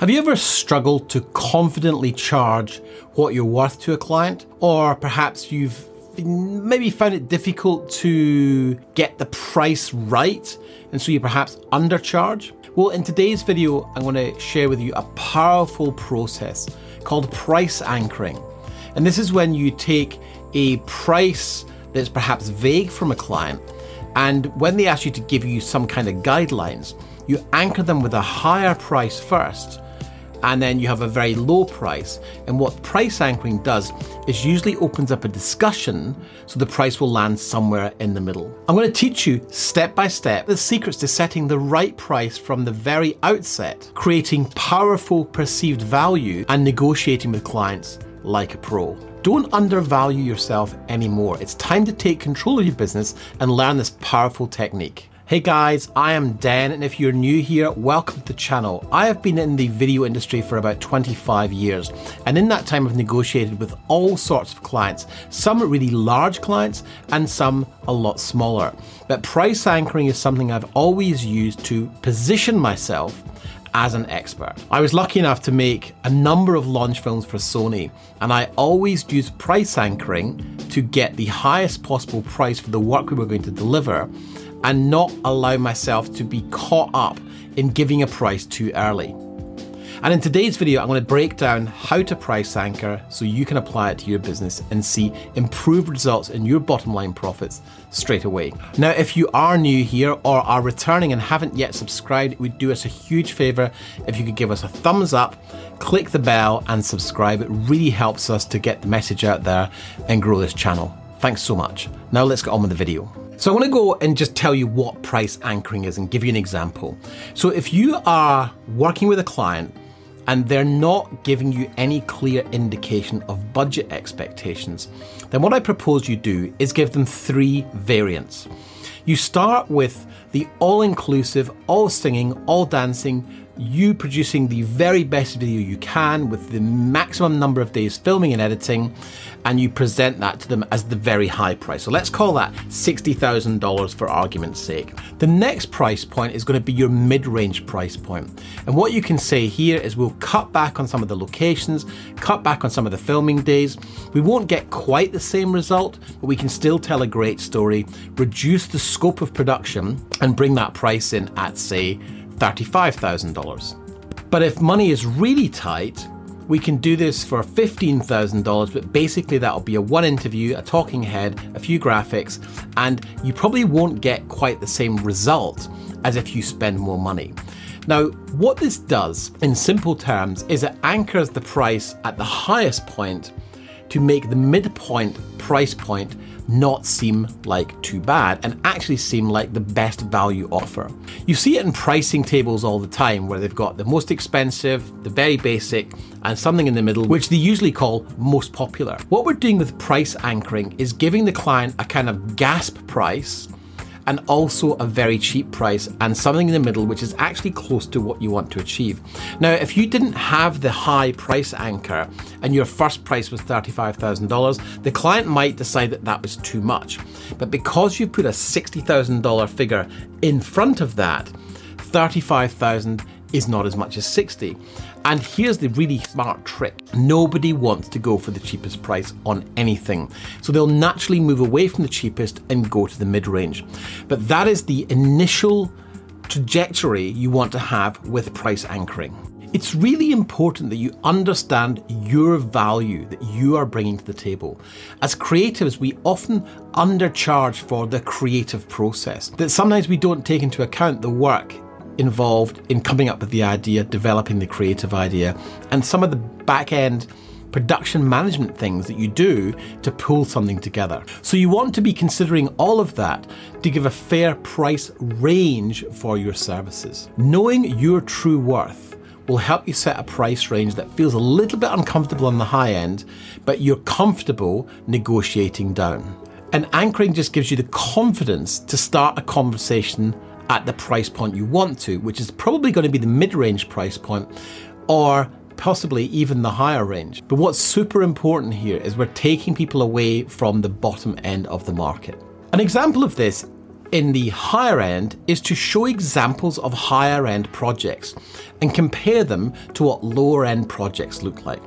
Have you ever struggled to confidently charge what you're worth to a client? Or perhaps you've maybe found it difficult to get the price right, and so you perhaps undercharge? Well, in today's video, I'm going to share with you a powerful process called price anchoring. And this is when you take a price that's perhaps vague from a client, and when they ask you to give you some kind of guidelines, you anchor them with a higher price first and then you have a very low price. And what price anchoring does is usually opens up a discussion so the price will land somewhere in the middle. I'm going to teach you step by step the secrets to setting the right price from the very outset, creating powerful perceived value, and negotiating with clients like a pro. Don't undervalue yourself anymore. It's time to take control of your business and learn this powerful technique. Hey guys, I am Den, and if you're new here, welcome to the channel. I have been in the video industry for about 25 years, and in that time I've negotiated with all sorts of clients, some really large clients and some a lot smaller. But price anchoring is something I've always used to position myself as an expert. I was lucky enough to make a number of launch films for Sony, and I always used price anchoring to get the highest possible price for the work we were going to deliver and not allow myself to be caught up in giving a price too early. And in today's video, I'm going to break down how to price anchor so you can apply it to your business and see improved results in your bottom line profits straight away. Now, if you are new here or are returning and haven't yet subscribed, it would do us a huge favor if you could give us a thumbs up, click the bell, and subscribe. It really helps us to get the message out there and grow this channel. Thanks so much. Now, let's get on with the video. So I want to go and just tell you what price anchoring is and give you an example. So if you are working with a client and they're not giving you any clear indication of budget expectations, then what I propose you do is give them three variants. You start with the all inclusive, all singing, all dancing, you producing the very best video you can with the maximum number of days filming and editing, and you present that to them as the very high price. So let's call that $60,000 for argument's sake. The next price point is going to be your mid range price point. And what you can say here is we'll cut back on some of the locations, cut back on some of the filming days. We won't get quite the same result, but we can still tell a great story, reduce the scope of production, and bring that price in at, say, $35,000. But if money is really tight, we can do this for $15,000, but basically that'll be a one interview, a talking head, a few graphics, and you probably won't get quite the same result as if you spend more money. Now, what this does, in simple terms, is it anchors the price at the highest point to make the midpoint price point not seem like too bad and actually seem like the best value offer. You see it in pricing tables all the time where they've got the most expensive, the very basic, and something in the middle, which they usually call most popular. What we're doing with price anchoring is giving the client a kind of gasp price and also a very cheap price and something in the middle which is actually close to what you want to achieve. Now, if you didn't have the high price anchor and your first price was $35,000, the client might decide that that was too much. But because you put a $60,000 figure in front of that, 35,000 is not as much as 60. And here's the really smart trick nobody wants to go for the cheapest price on anything. So they'll naturally move away from the cheapest and go to the mid range. But that is the initial trajectory you want to have with price anchoring. It's really important that you understand your value that you are bringing to the table. As creatives, we often undercharge for the creative process, that sometimes we don't take into account the work involved in coming up with the idea, developing the creative idea, and some of the back end production management things that you do to pull something together. So you want to be considering all of that to give a fair price range for your services. Knowing your true worth will help you set a price range that feels a little bit uncomfortable on the high end, but you're comfortable negotiating down. And anchoring just gives you the confidence to start a conversation at the price point you want to, which is probably going to be the mid range price point or possibly even the higher range. But what's super important here is we're taking people away from the bottom end of the market. An example of this in the higher end is to show examples of higher end projects and compare them to what lower end projects look like.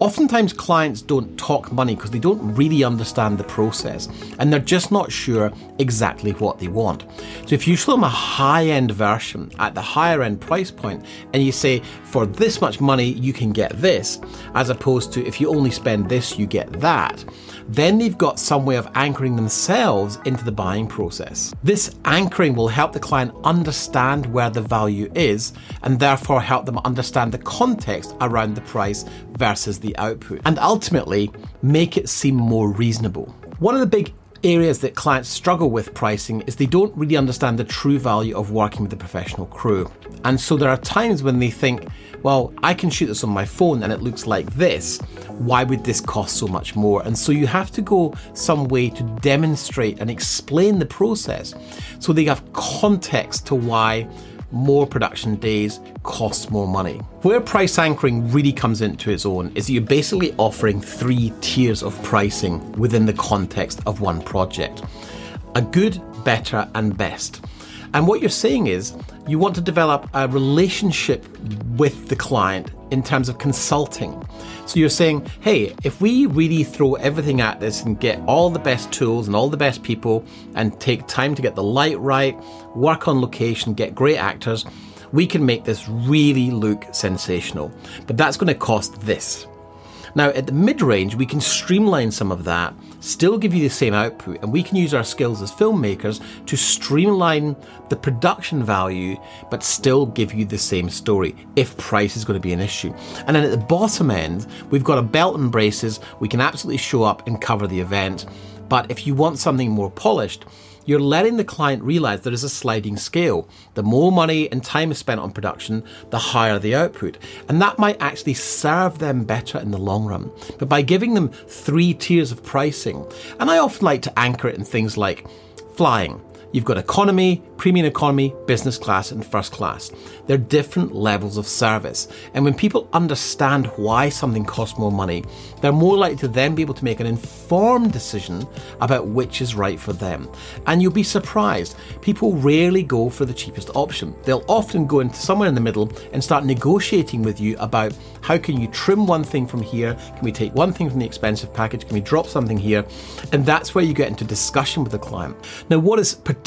Oftentimes, clients don't talk money because they don't really understand the process and they're just not sure exactly what they want. So, if you show them a high end version at the higher end price point and you say, for this much money, you can get this, as opposed to if you only spend this, you get that then they've got some way of anchoring themselves into the buying process. This anchoring will help the client understand where the value is and therefore help them understand the context around the price versus the output and ultimately make it seem more reasonable. One of the big areas that clients struggle with pricing is they don't really understand the true value of working with a professional crew. And so there are times when they think, well, I can shoot this on my phone and it looks like this. Why would this cost so much more? And so you have to go some way to demonstrate and explain the process so they have context to why more production days costs more money. Where price anchoring really comes into its own is that you're basically offering three tiers of pricing within the context of one project a good, better, and best. And what you're saying is you want to develop a relationship with the client in terms of consulting. So you're saying, hey, if we really throw everything at this and get all the best tools and all the best people and take time to get the light right, work on location, get great actors, we can make this really look sensational. But that's going to cost this. Now, at the mid range, we can streamline some of that, still give you the same output, and we can use our skills as filmmakers to streamline the production value, but still give you the same story if price is going to be an issue. And then at the bottom end, we've got a belt and braces, we can absolutely show up and cover the event. But if you want something more polished, you're letting the client realize there is a sliding scale. The more money and time is spent on production, the higher the output. And that might actually serve them better in the long run. But by giving them three tiers of pricing, and I often like to anchor it in things like flying. You've got economy, premium economy, business class, and first class. They're different levels of service. And when people understand why something costs more money, they're more likely to then be able to make an informed decision about which is right for them. And you'll be surprised, people rarely go for the cheapest option. They'll often go into somewhere in the middle and start negotiating with you about how can you trim one thing from here? Can we take one thing from the expensive package? Can we drop something here? And that's where you get into discussion with the client. Now, what is particularly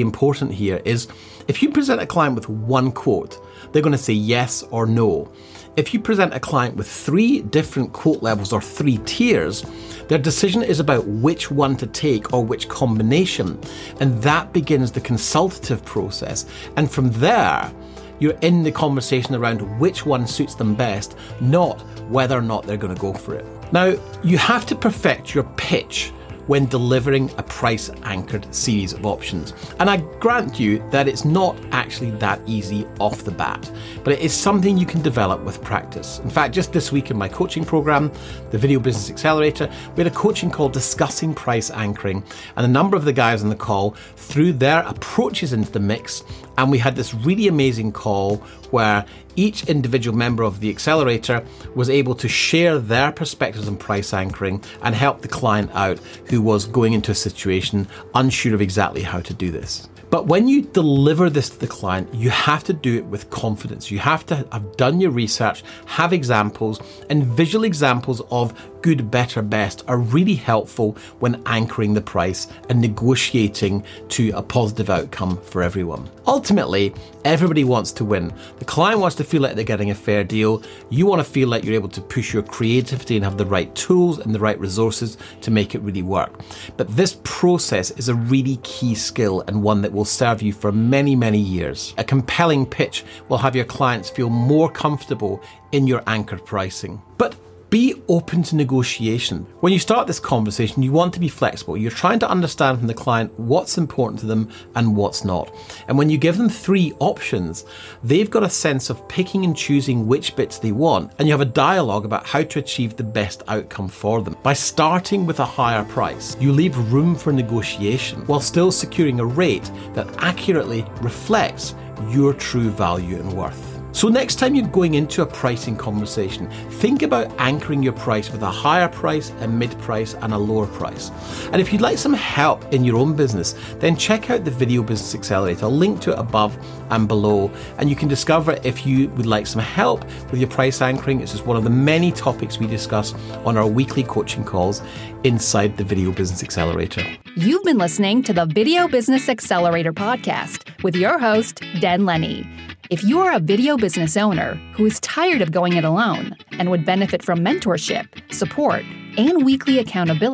important here is if you present a client with one quote, they're going to say yes or no. If you present a client with three different quote levels or three tiers, their decision is about which one to take or which combination. And that begins the consultative process. And from there, you're in the conversation around which one suits them best, not whether or not they're going to go for it. Now, you have to perfect your pitch when delivering a price anchored series of options. And I grant you that it's not actually that easy off the bat, but it is something you can develop with practice. In fact, just this week in my coaching program, the Video Business Accelerator, we had a coaching call discussing price anchoring, and a number of the guys on the call threw their approaches into the mix and we had this really amazing call where each individual member of the accelerator was able to share their perspectives on price anchoring and help the client out who was going into a situation unsure of exactly how to do this. But when you deliver this to the client, you have to do it with confidence. You have to have done your research, have examples, and visual examples of good, better, best are really helpful when anchoring the price and negotiating to a positive outcome for everyone. Ultimately, everybody wants to win. The client wants to feel like they're getting a fair deal. You want to feel like you're able to push your creativity and have the right tools and the right resources to make it really work. But this process is a really key skill and one that will serve you for many, many years. A compelling pitch will have your clients feel more comfortable in your anchored pricing. But be open to negotiation. When you start this conversation, you want to be flexible. You're trying to understand from the client what's important to them and what's not. And when you give them three options, they've got a sense of picking and choosing which bits they want. And you have a dialogue about how to achieve the best outcome for them. By starting with a higher price, you leave room for negotiation while still securing a rate that accurately reflects your true value and worth. So, next time you're going into a pricing conversation, think about anchoring your price with a higher price, a mid price, and a lower price. And if you'd like some help in your own business, then check out the Video Business Accelerator. I'll link to it above and below, and you can discover if you would like some help with your price anchoring. This is one of the many topics we discuss on our weekly coaching calls inside the Video Business Accelerator. You've been listening to the Video Business Accelerator podcast with your host, Den Lennie. If you are a video business owner who is tired of going it alone and would benefit from mentorship, support, and weekly accountability,